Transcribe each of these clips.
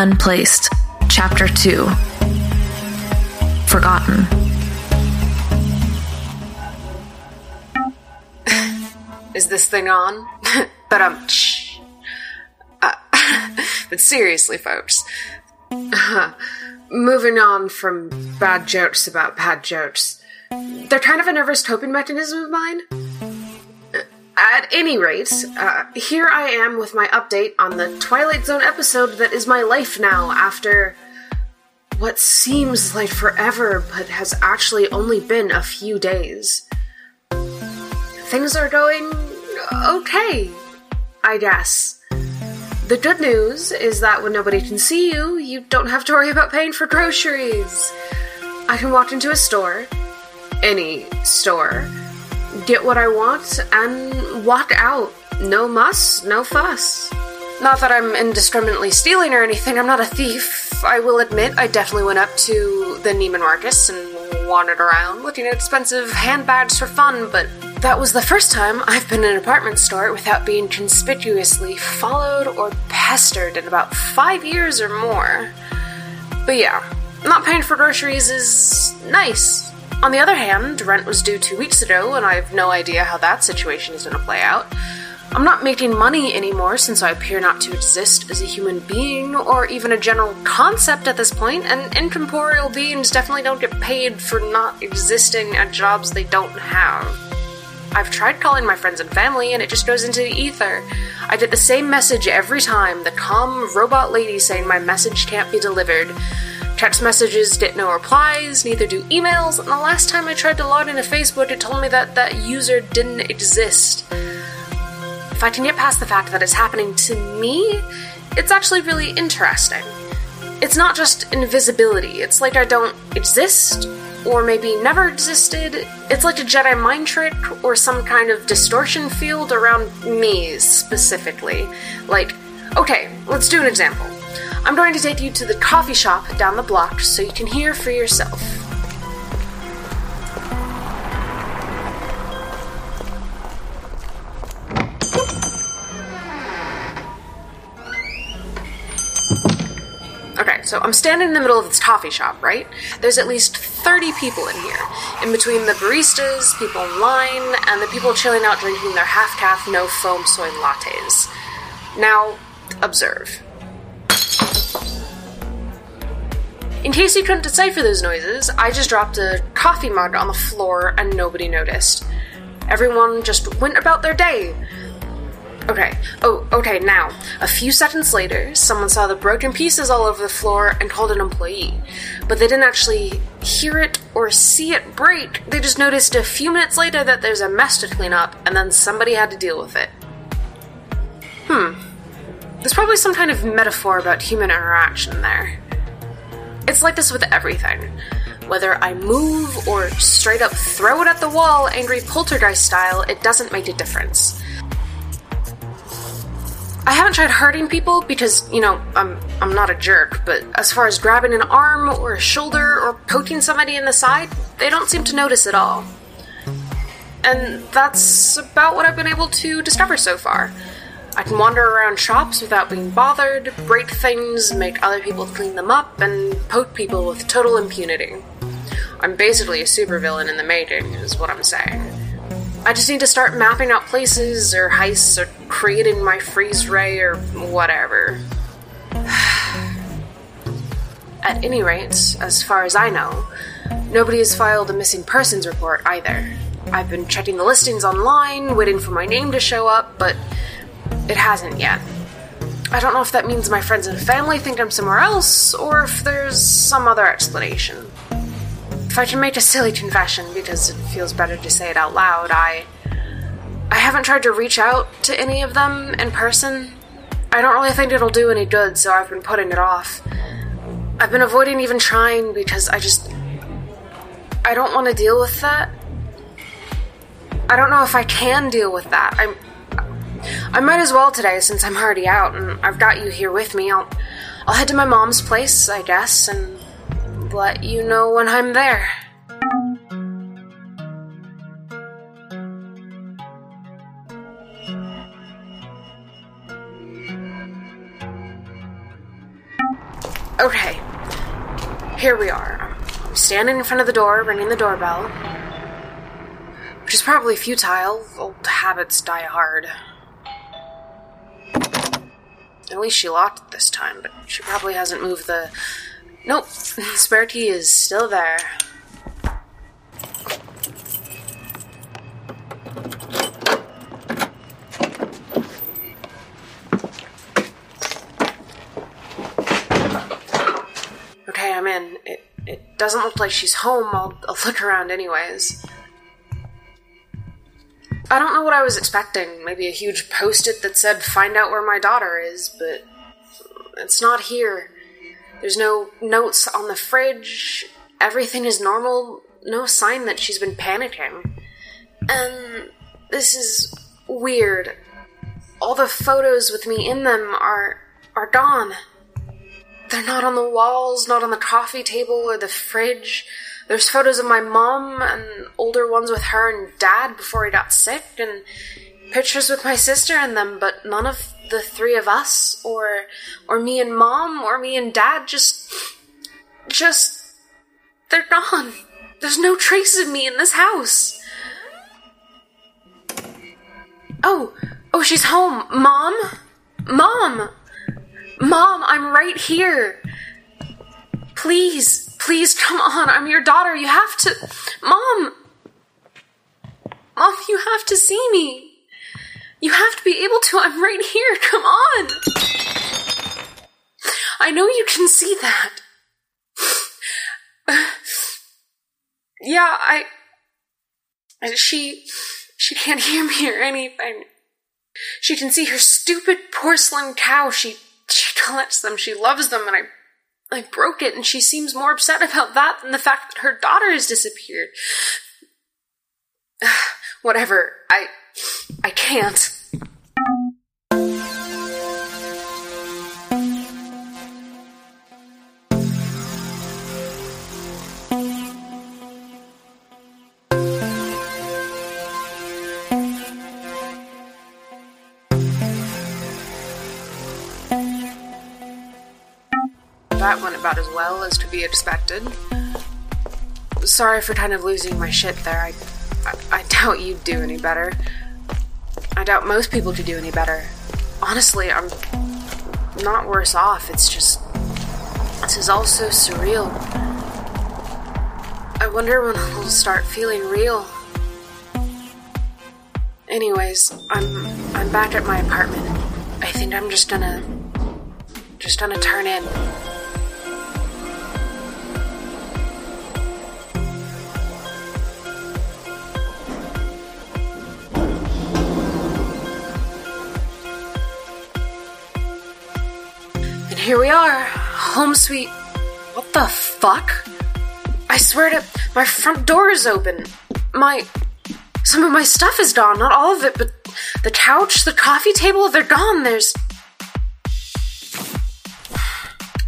Unplaced, Chapter 2 Forgotten. Is this thing on? but um, uh, but seriously, folks, moving on from bad jokes about bad jokes, they're kind of a nervous coping mechanism of mine. At any rate, uh, here I am with my update on the Twilight Zone episode that is my life now after what seems like forever but has actually only been a few days. Things are going okay, I guess. The good news is that when nobody can see you, you don't have to worry about paying for groceries. I can walk into a store, any store, get what I want, and walk out. No muss, no fuss. Not that I'm indiscriminately stealing or anything, I'm not a thief. I will admit, I definitely went up to the Neiman Marcus and wandered around looking at expensive handbags for fun, but that was the first time I've been in an apartment store without being conspicuously followed or pestered in about five years or more. But yeah, not paying for groceries is nice. On the other hand, rent was due two weeks ago, and I have no idea how that situation is going to play out. I'm not making money anymore since I appear not to exist as a human being or even a general concept at this point, and incorporeal beings definitely don't get paid for not existing at jobs they don't have. I've tried calling my friends and family and it just goes into the ether. I get the same message every time the calm robot lady saying my message can't be delivered. Text messages get no replies, neither do emails, and the last time I tried to log into Facebook, it told me that that user didn't exist. If I can get past the fact that it's happening to me, it's actually really interesting. It's not just invisibility, it's like I don't exist, or maybe never existed. It's like a Jedi mind trick or some kind of distortion field around me specifically. Like, okay, let's do an example. I'm going to take you to the coffee shop down the block so you can hear for yourself. Okay, so I'm standing in the middle of this coffee shop, right? There's at least 30 people in here. In between the baristas, people in line, and the people chilling out drinking their half caf, no foam soy lattes. Now, observe. In case you couldn't decipher those noises, I just dropped a coffee mug on the floor and nobody noticed. Everyone just went about their day. Okay, oh, okay, now, a few seconds later, someone saw the broken pieces all over the floor and called an employee. But they didn't actually hear it or see it break, they just noticed a few minutes later that there's a mess to clean up, and then somebody had to deal with it. Hmm. There's probably some kind of metaphor about human interaction there. It's like this with everything. Whether I move or straight up throw it at the wall, angry poltergeist style, it doesn't make a difference. I haven't tried hurting people because, you know, I'm I'm not a jerk, but as far as grabbing an arm or a shoulder or poking somebody in the side, they don't seem to notice at all. And that's about what I've been able to discover so far. I can wander around shops without being bothered, break things, make other people clean them up, and poke people with total impunity. I'm basically a supervillain in the making, is what I'm saying. I just need to start mapping out places or heists or creating my freeze ray or whatever. At any rate, as far as I know, nobody has filed a missing persons report either. I've been checking the listings online, waiting for my name to show up, but it hasn't yet. I don't know if that means my friends and family think I'm somewhere else, or if there's some other explanation. If I can make a silly confession, because it feels better to say it out loud, I. I haven't tried to reach out to any of them in person. I don't really think it'll do any good, so I've been putting it off. I've been avoiding even trying because I just. I don't want to deal with that. I don't know if I can deal with that. I'm. I might as well today since I'm already out and I've got you here with me. I'll I'll head to my mom's place, I guess, and let you know when I'm there. Okay. Here we are. I'm standing in front of the door, ringing the doorbell. Which is probably futile. Old habits die hard. At least she locked it this time, but she probably hasn't moved the. Nope, the spare key is still there. Okay, I'm in. It it doesn't look like she's home. I'll, I'll look around anyways. I don't know what I was expecting. Maybe a huge post it that said, find out where my daughter is, but it's not here. There's no notes on the fridge. Everything is normal. No sign that she's been panicking. And this is weird. All the photos with me in them are are gone. They're not on the walls, not on the coffee table or the fridge. There's photos of my mom and older ones with her and dad before he got sick, and pictures with my sister and them, but none of the three of us, or or me and mom, or me and dad. Just, just, they're gone. There's no trace of me in this house. Oh, oh, she's home, mom, mom. Mom, I'm right here. Please, please come on. I'm your daughter. You have to. Mom! Mom, you have to see me. You have to be able to. I'm right here. Come on. I know you can see that. yeah, I. She. She can't hear me or anything. She can see her stupid porcelain cow. She she collects them, she loves them, and I I broke it, and she seems more upset about that than the fact that her daughter has disappeared. Whatever. I I can't. That went about as well as to be expected. Sorry for kind of losing my shit there. I, I, I doubt you'd do any better. I doubt most people could do any better. Honestly, I'm not worse off. It's just. This is all so surreal. I wonder when I'll start feeling real. Anyways, I'm I'm back at my apartment. I think I'm just gonna just gonna turn in. Here we are, home sweet. What the fuck? I swear to my front door is open. My some of my stuff is gone, not all of it, but the couch, the coffee table, they're gone. There's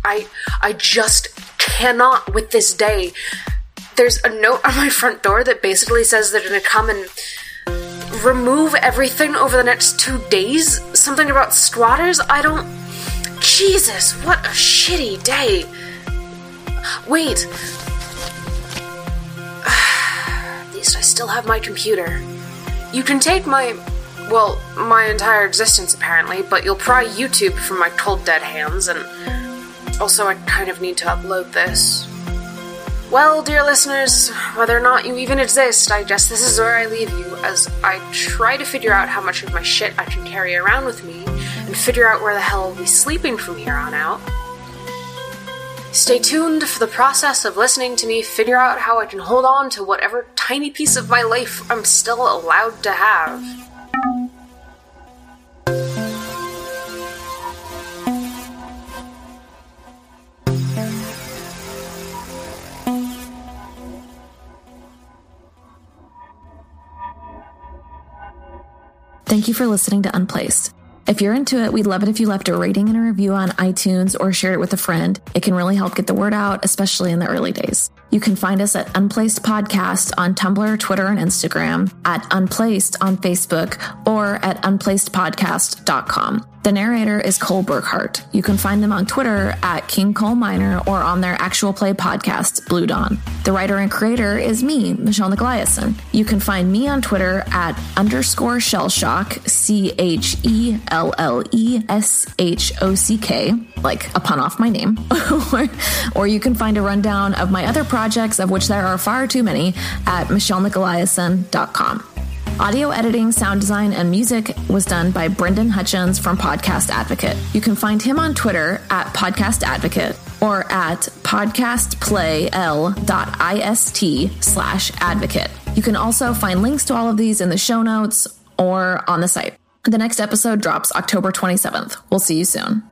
I I just cannot with this day. There's a note on my front door that basically says they're gonna come and remove everything over the next two days. Something about squatters. I don't. Jesus, what a shitty day. Wait. At least I still have my computer. You can take my. Well, my entire existence apparently, but you'll pry YouTube from my cold dead hands, and also I kind of need to upload this. Well, dear listeners, whether or not you even exist, I guess this is where I leave you as I try to figure out how much of my shit I can carry around with me and figure out where the hell I'll be sleeping from here on out. Stay tuned for the process of listening to me figure out how I can hold on to whatever tiny piece of my life I'm still allowed to have. Thank you for listening to Unplaced. If you're into it, we'd love it if you left a rating and a review on iTunes or shared it with a friend. It can really help get the word out, especially in the early days. You can find us at Unplaced Podcast on Tumblr, Twitter, and Instagram, at Unplaced on Facebook, or at unplacedpodcast.com. The narrator is Cole Burkhardt. You can find them on Twitter at King Cole Minor or on their actual play podcast, Blue Dawn. The writer and creator is me, Michelle Nickolaisen. You can find me on Twitter at underscore shellshock, C H E L L E S H O C K, like a pun off my name. or, you can find a rundown of my other projects, of which there are far too many, at michellenickolaisen.com. Audio editing, sound design, and music was done by Brendan Hutchins from Podcast Advocate. You can find him on Twitter at Podcast Advocate or at podcastplayl.ist slash advocate. You can also find links to all of these in the show notes or on the site. The next episode drops October 27th. We'll see you soon.